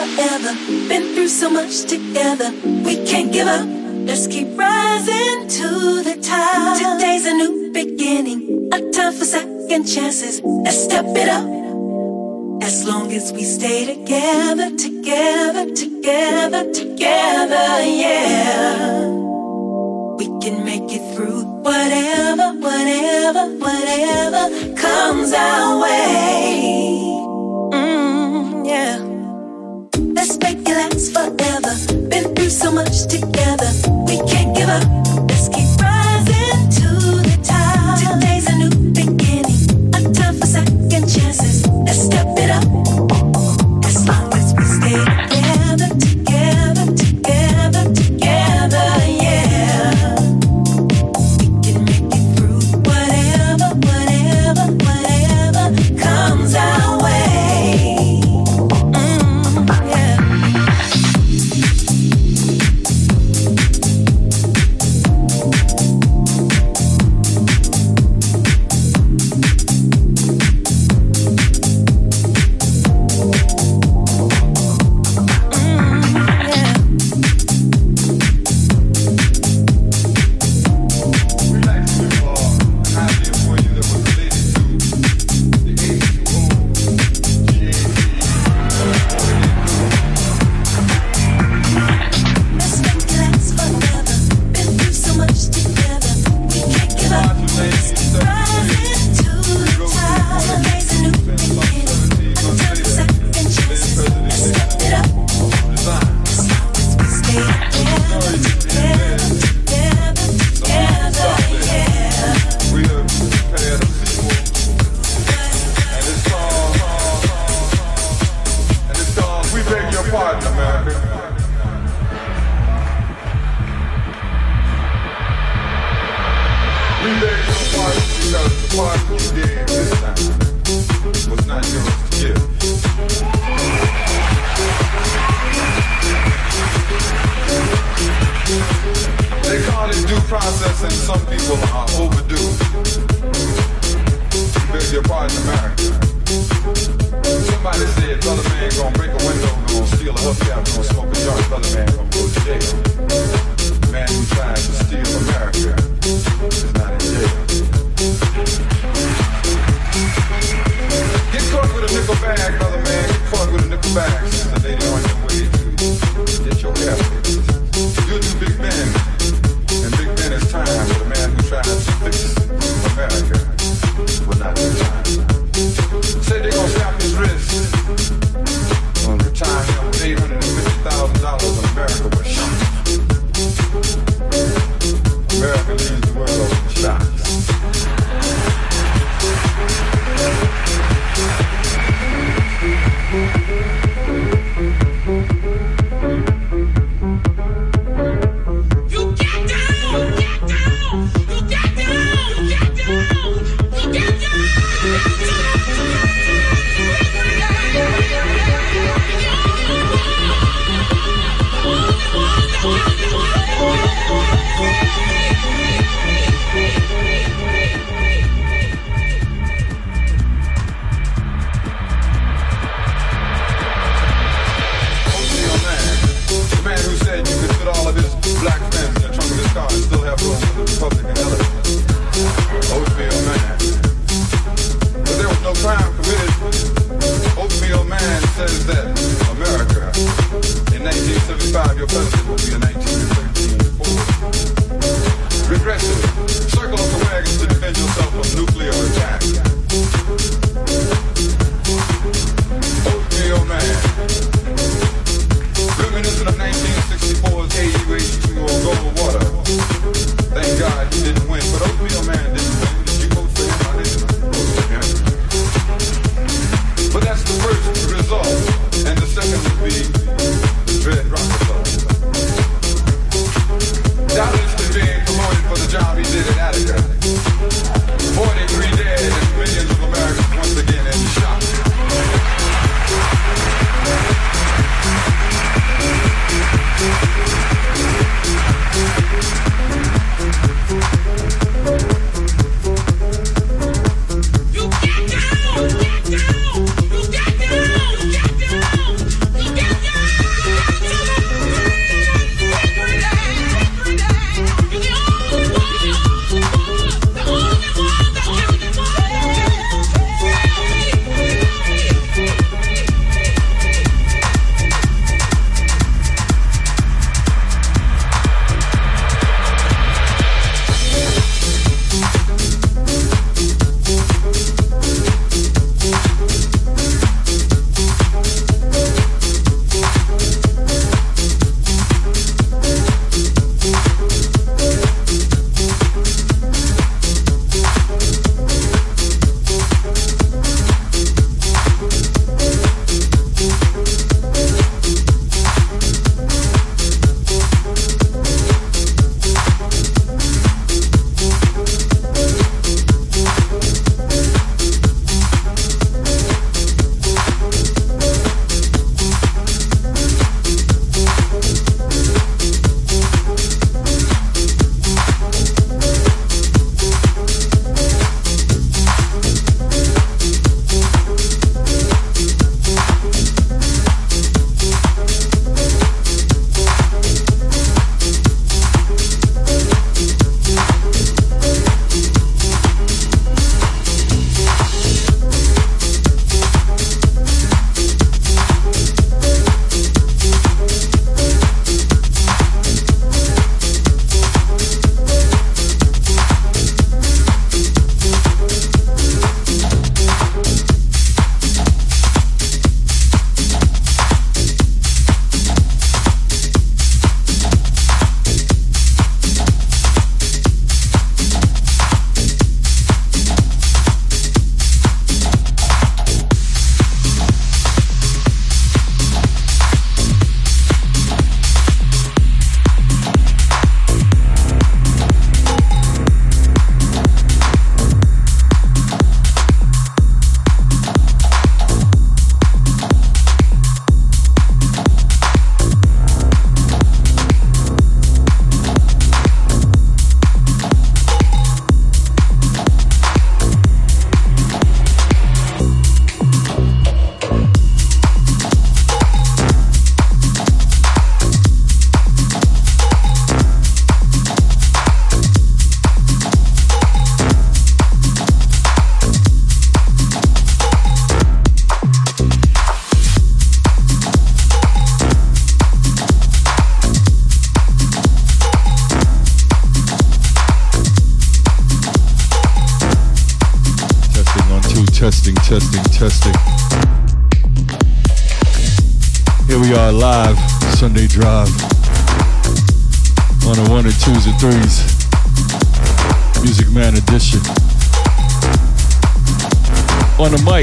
forever. Been through so much together. We can't give up. Let's keep rising to the top. Today's a new beginning, a time for second chances. Let's step it up. As long as we stay together, together, together, together, yeah. We can make it through whatever, whatever, whatever comes our way. It's forever. Been through so much together. We can't give up.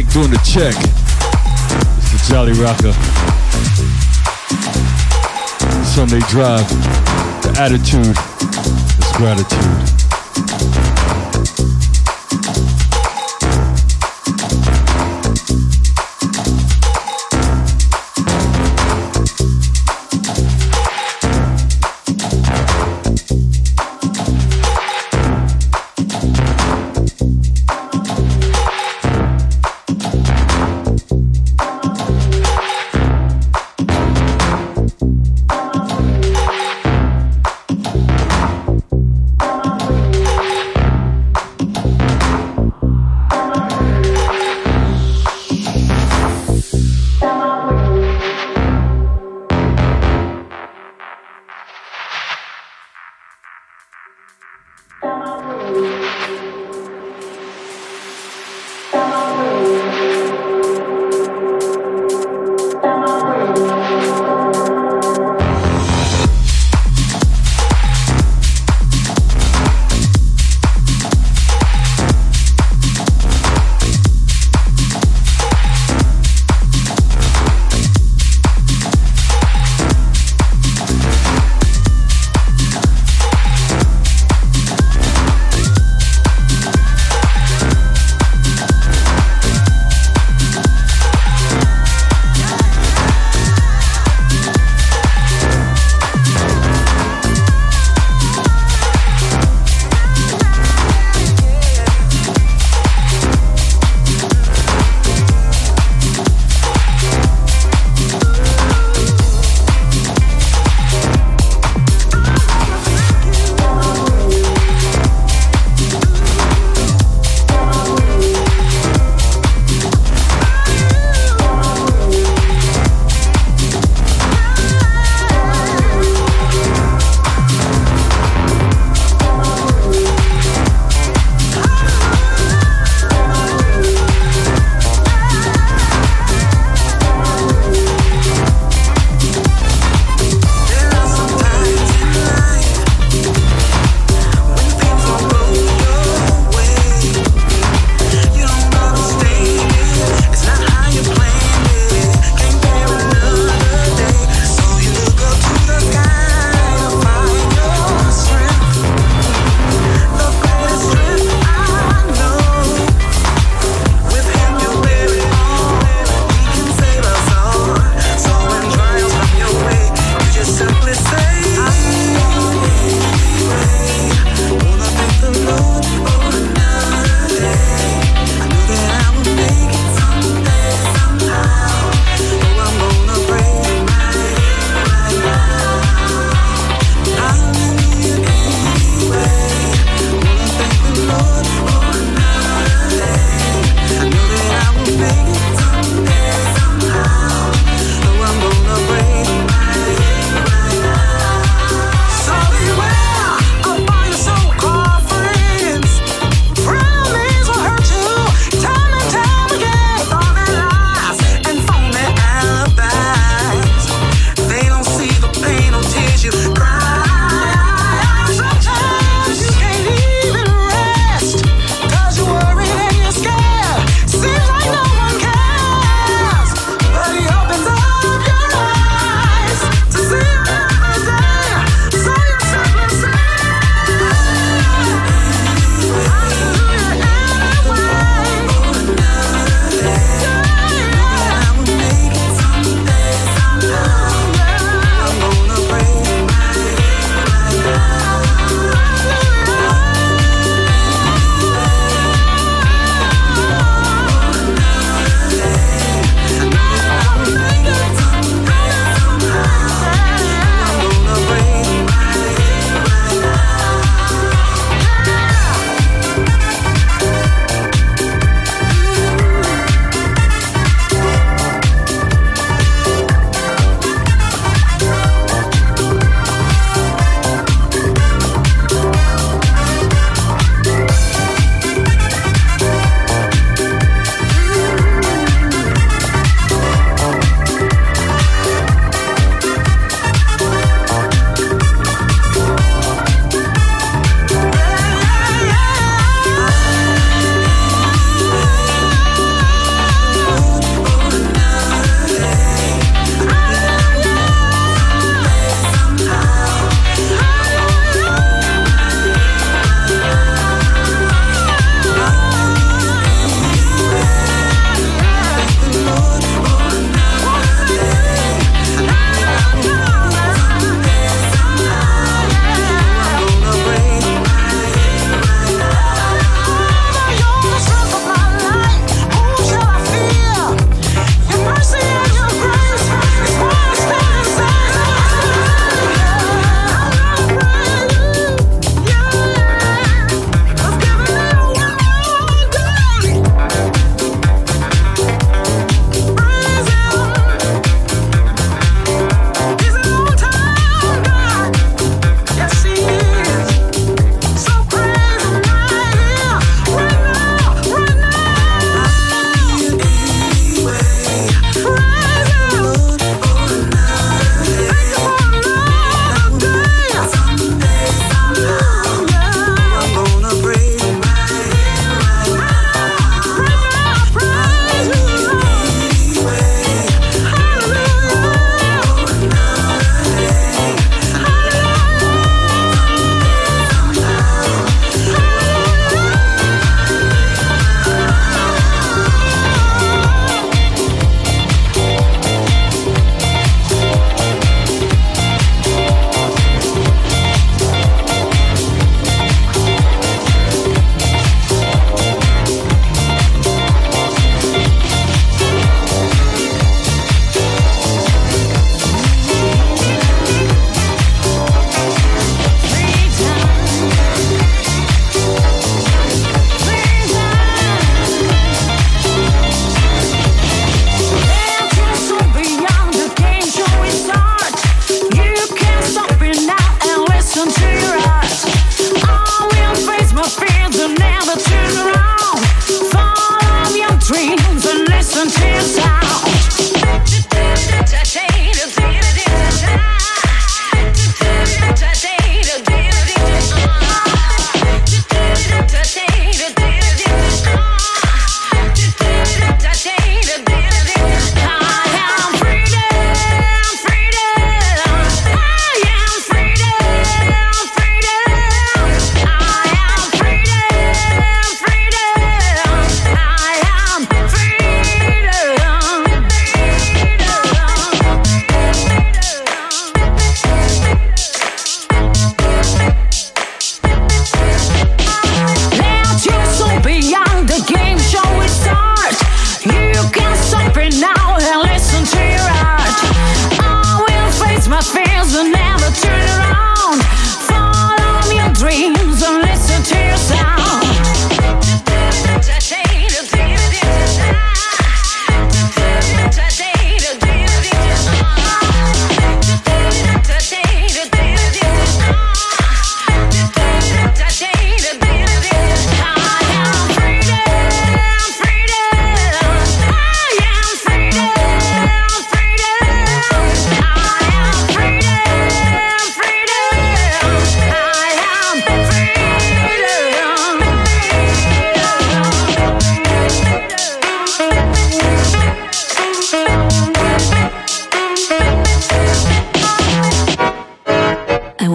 Doing the check. It's the Jolly Rocker. Sunday Drive. The attitude is gratitude.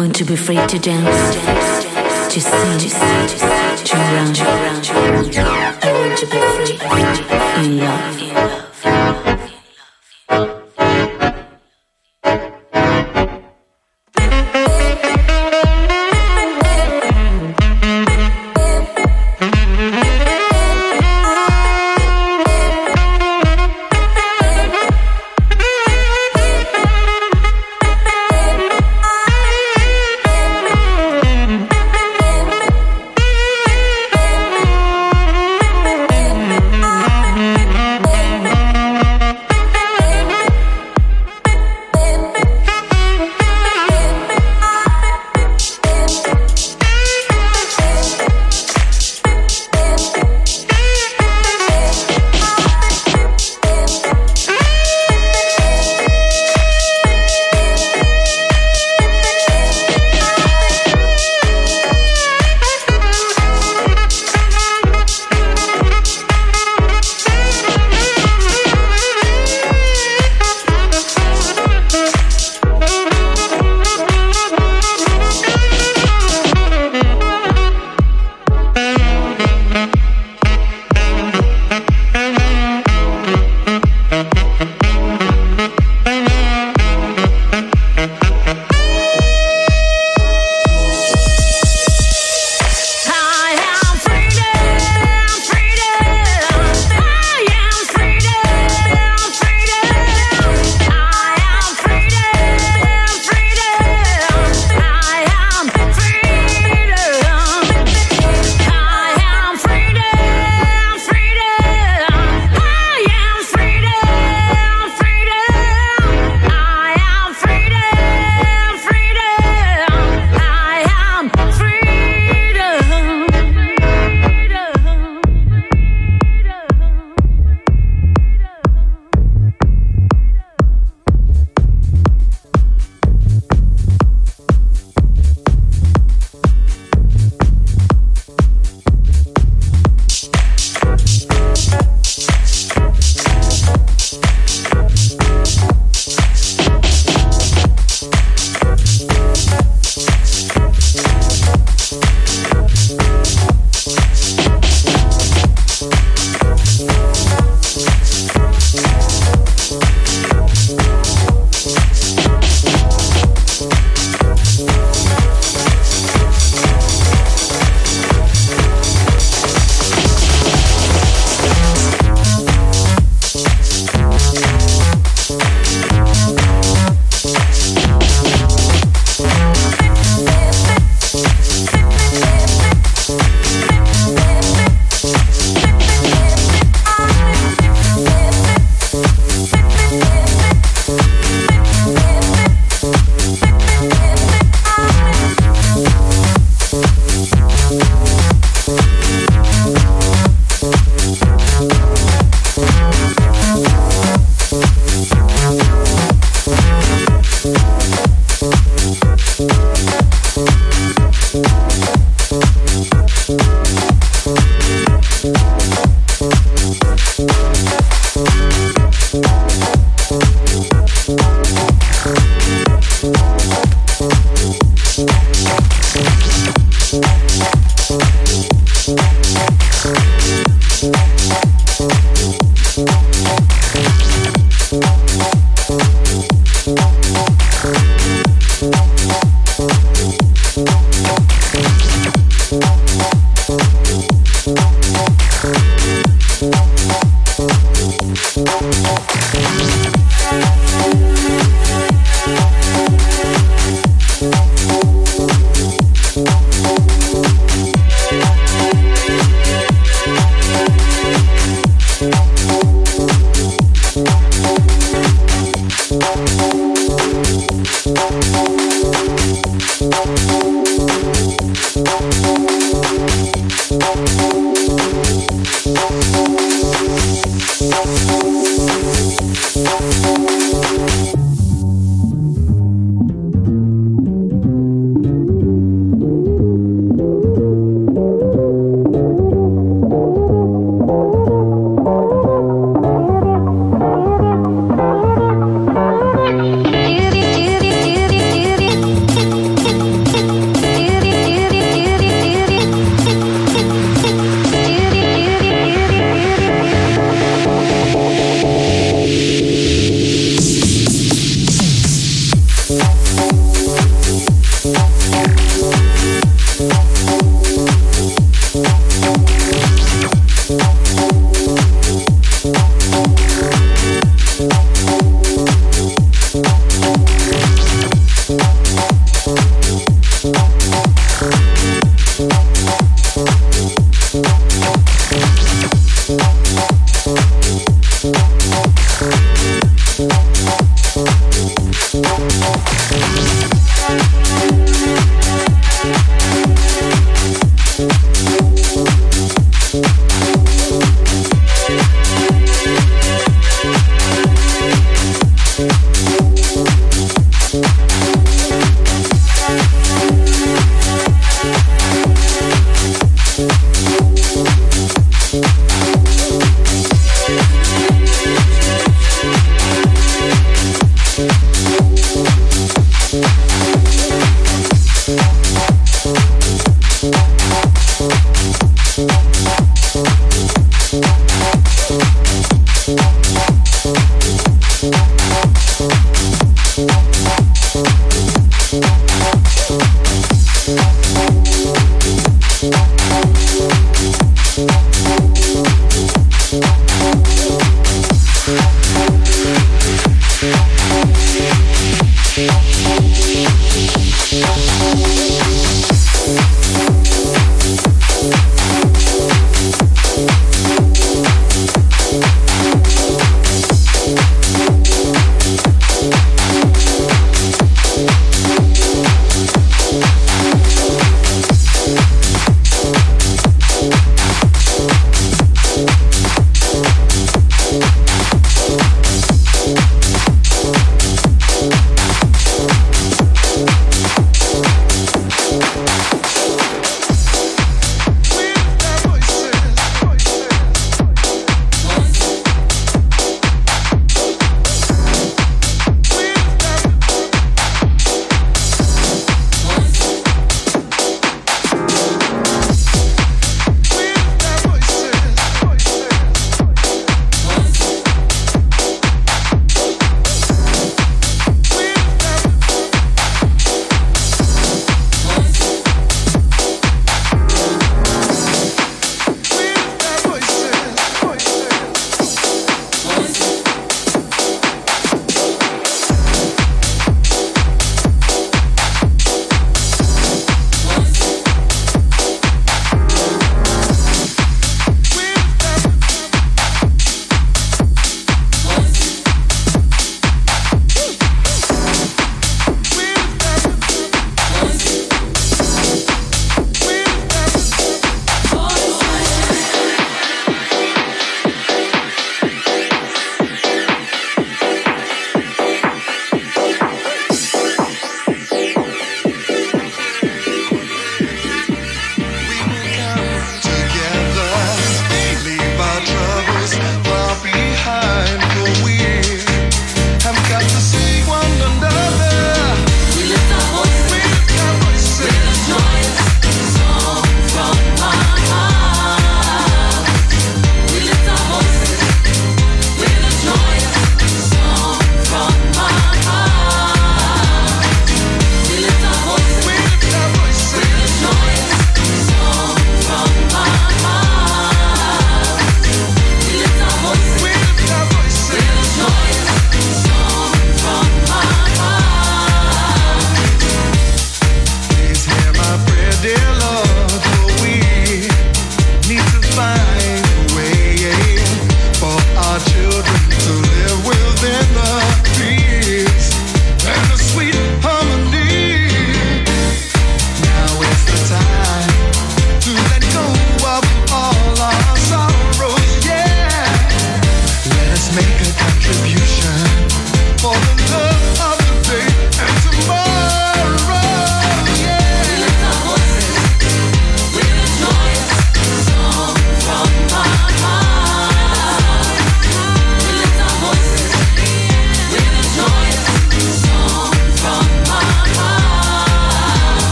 Want to be free to dance, to sing, to run. I want to be free in love.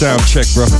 Sound check, bro.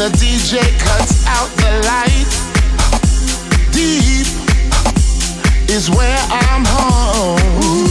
the DJ cuts out the light. Deep is where I'm home.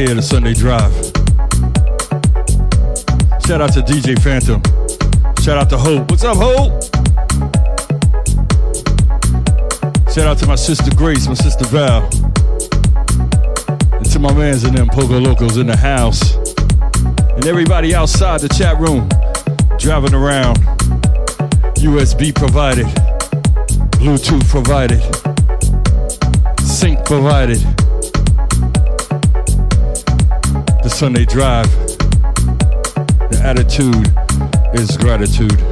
Here the Sunday Drive. Shout out to DJ Phantom. Shout out to Hope. What's up, Hope? Shout out to my sister Grace, my sister Val. And to my mans and them Pogo Locals in the house. And everybody outside the chat room, driving around. USB provided, Bluetooth provided, sync provided. Sunday drive. The attitude is gratitude.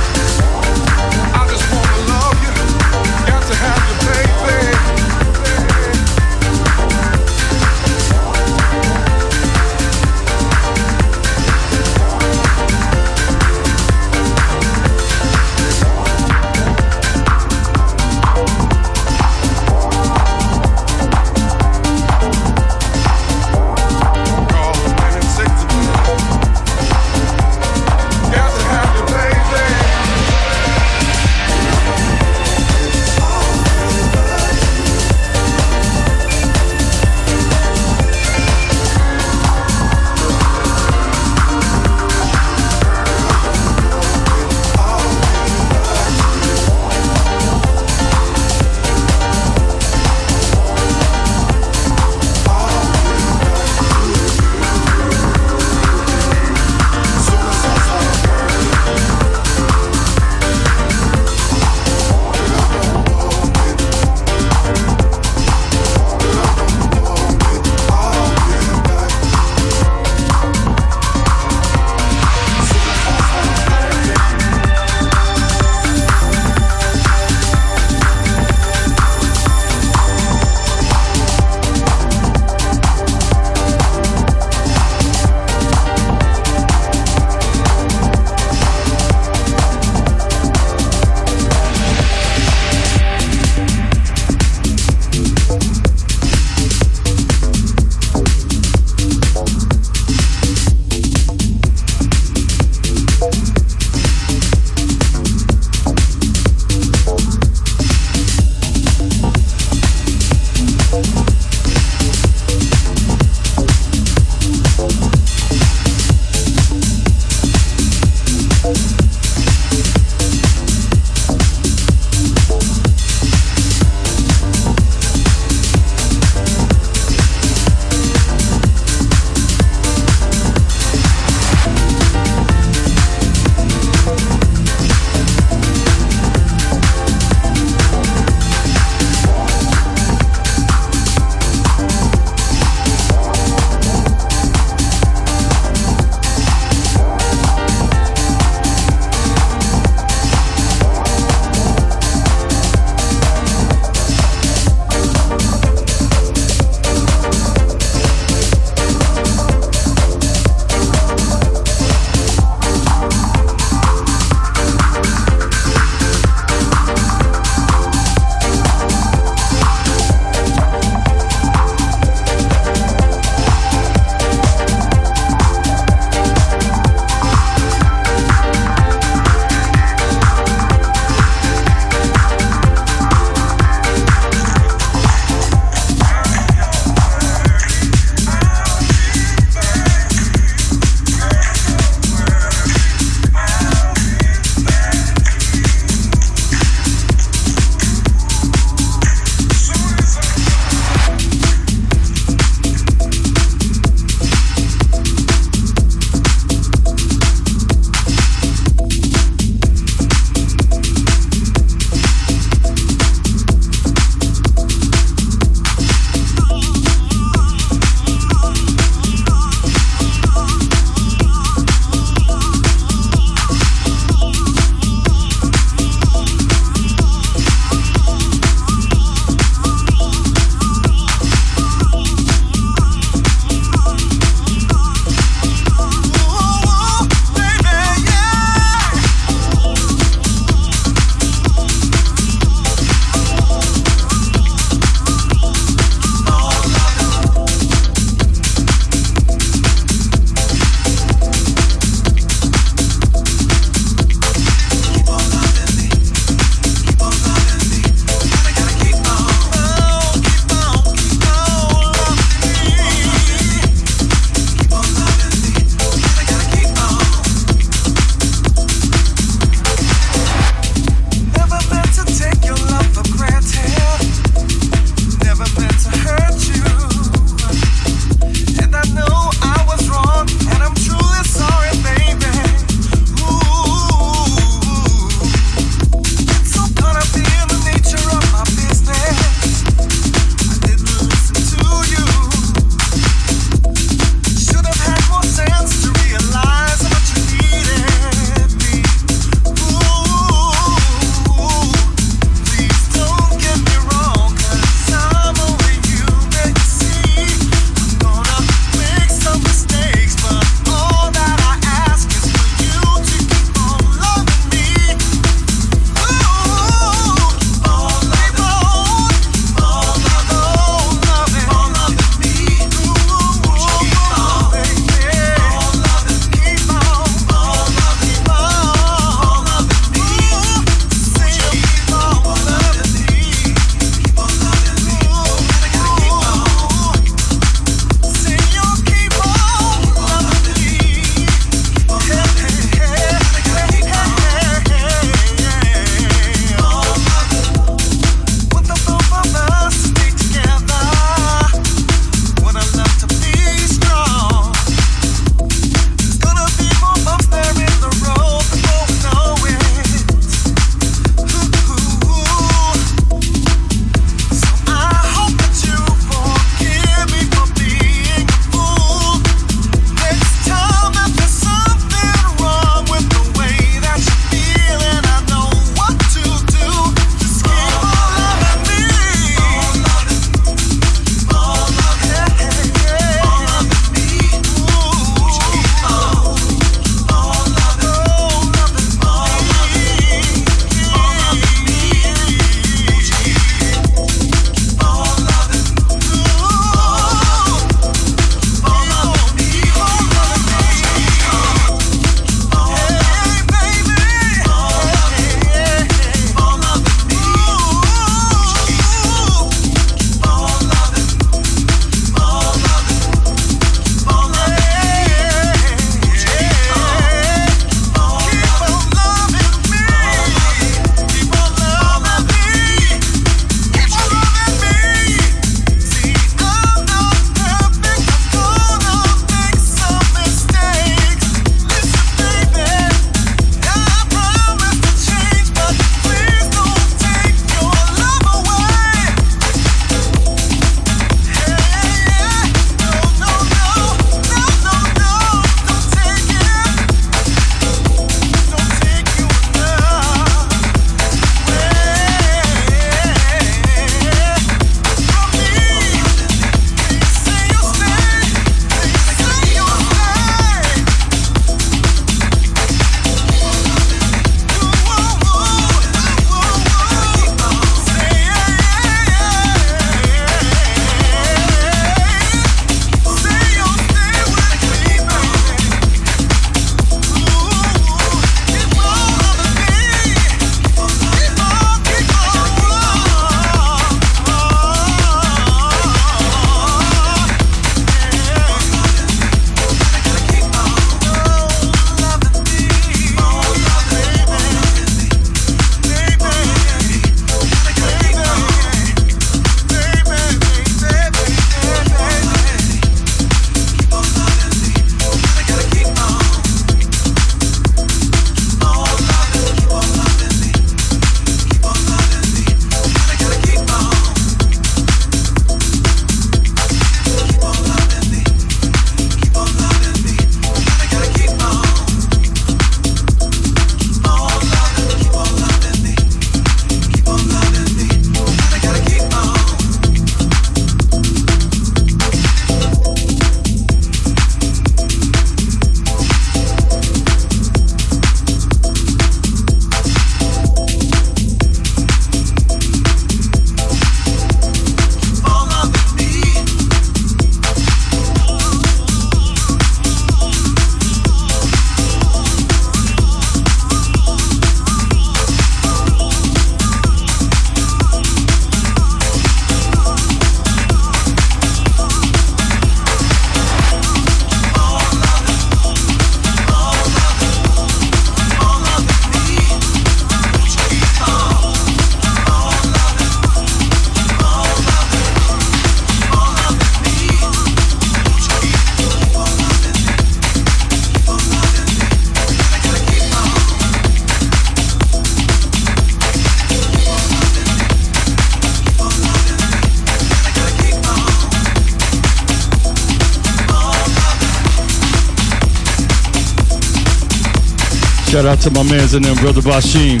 Shout out to my mans and them, brother Bashim.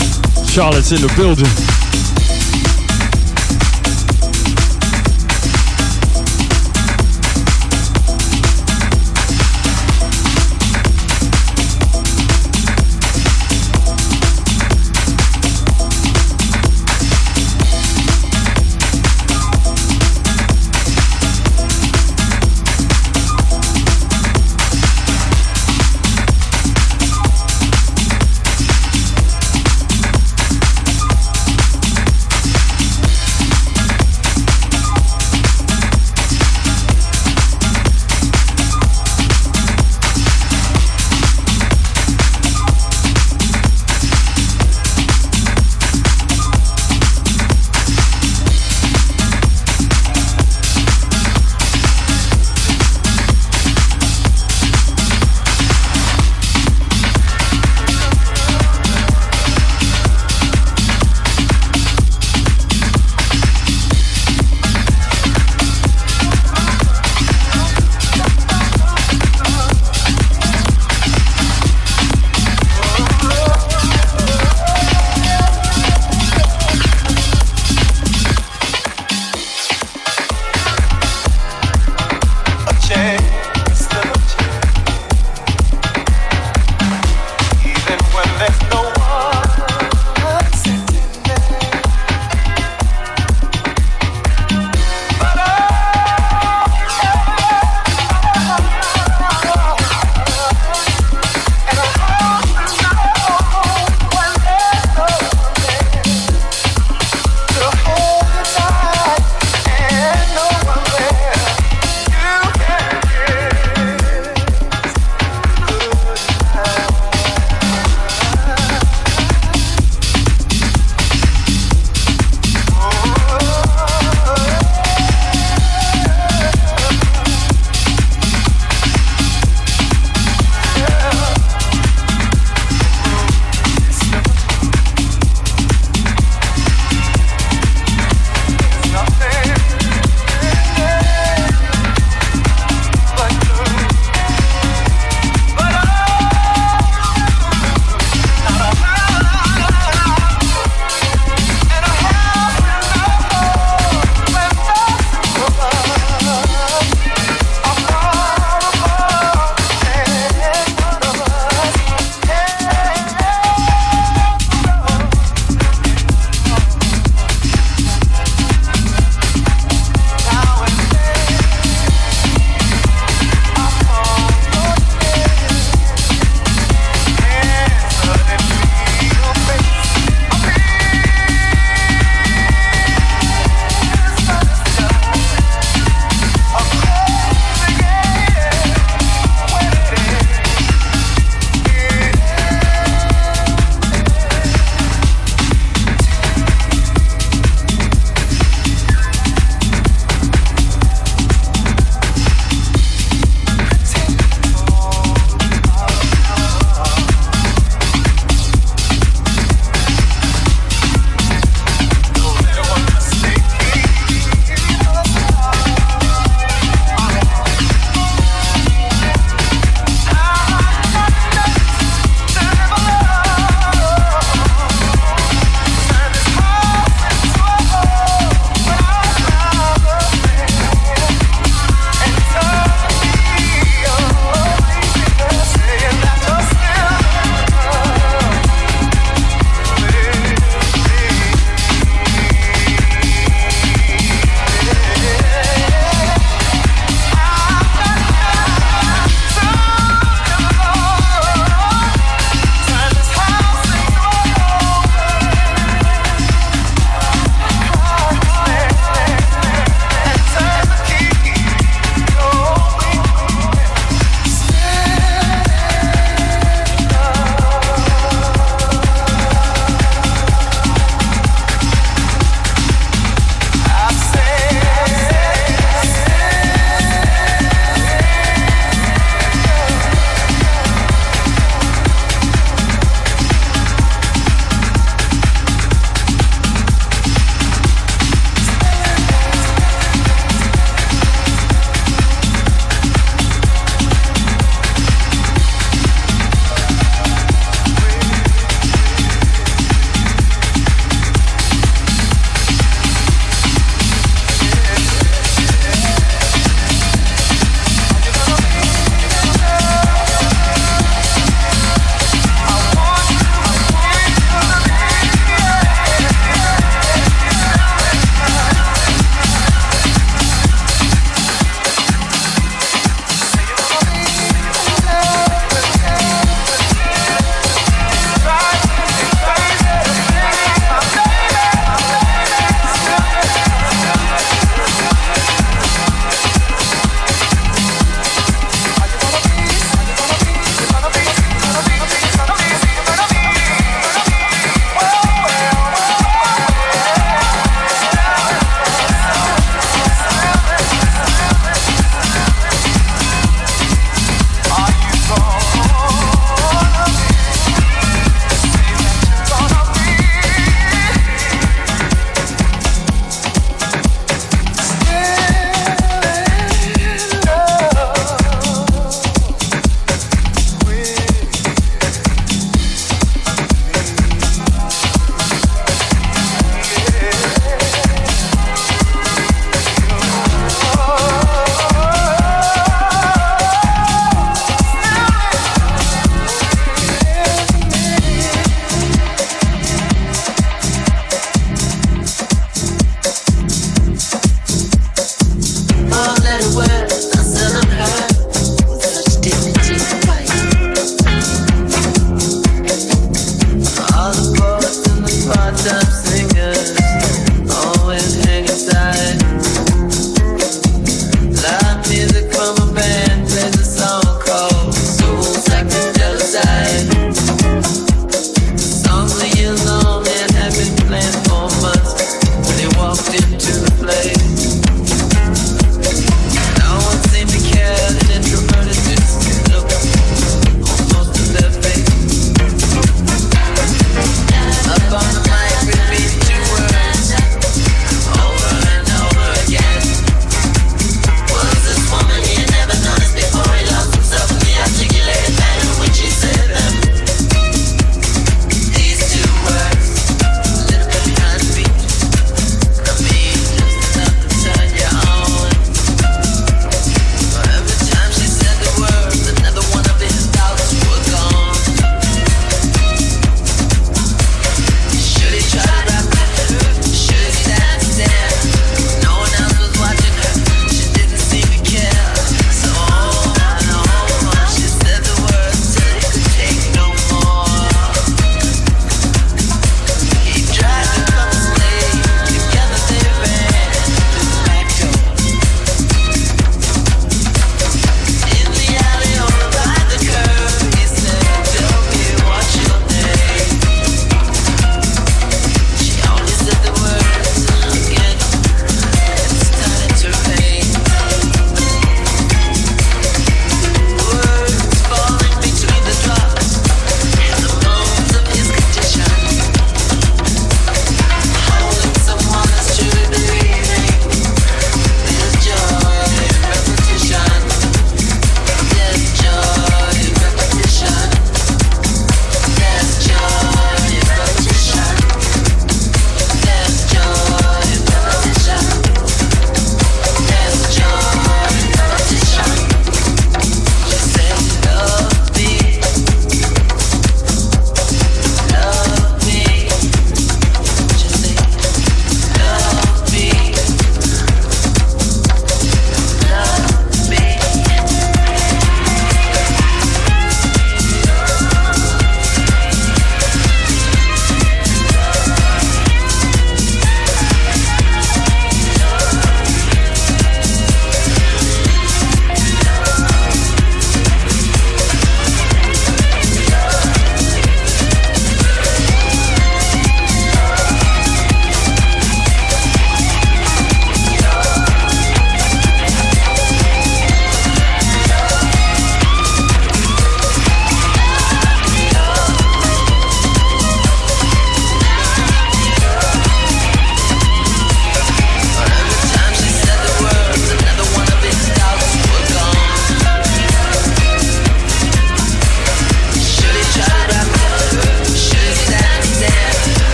Charlotte's in the building.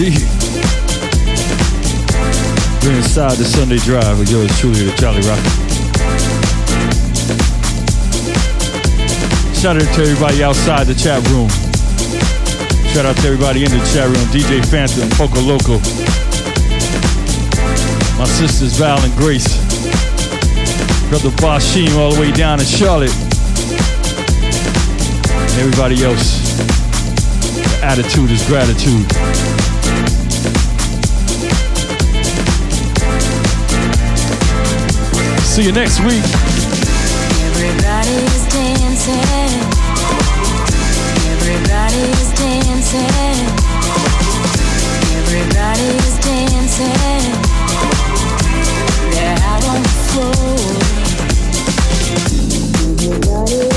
We're inside the Sunday Drive with yours truly, the Jolly Rocker. Shout out to everybody outside the chat room. Shout out to everybody in the chat room. DJ Phantom, Poco Loco. My sisters Val and Grace. Brother Bashim all the way down in Charlotte. And everybody else. The attitude is gratitude. See you next week. Everybody's dancing. Everybody's dancing. Everybody's dancing. They're out on the floor.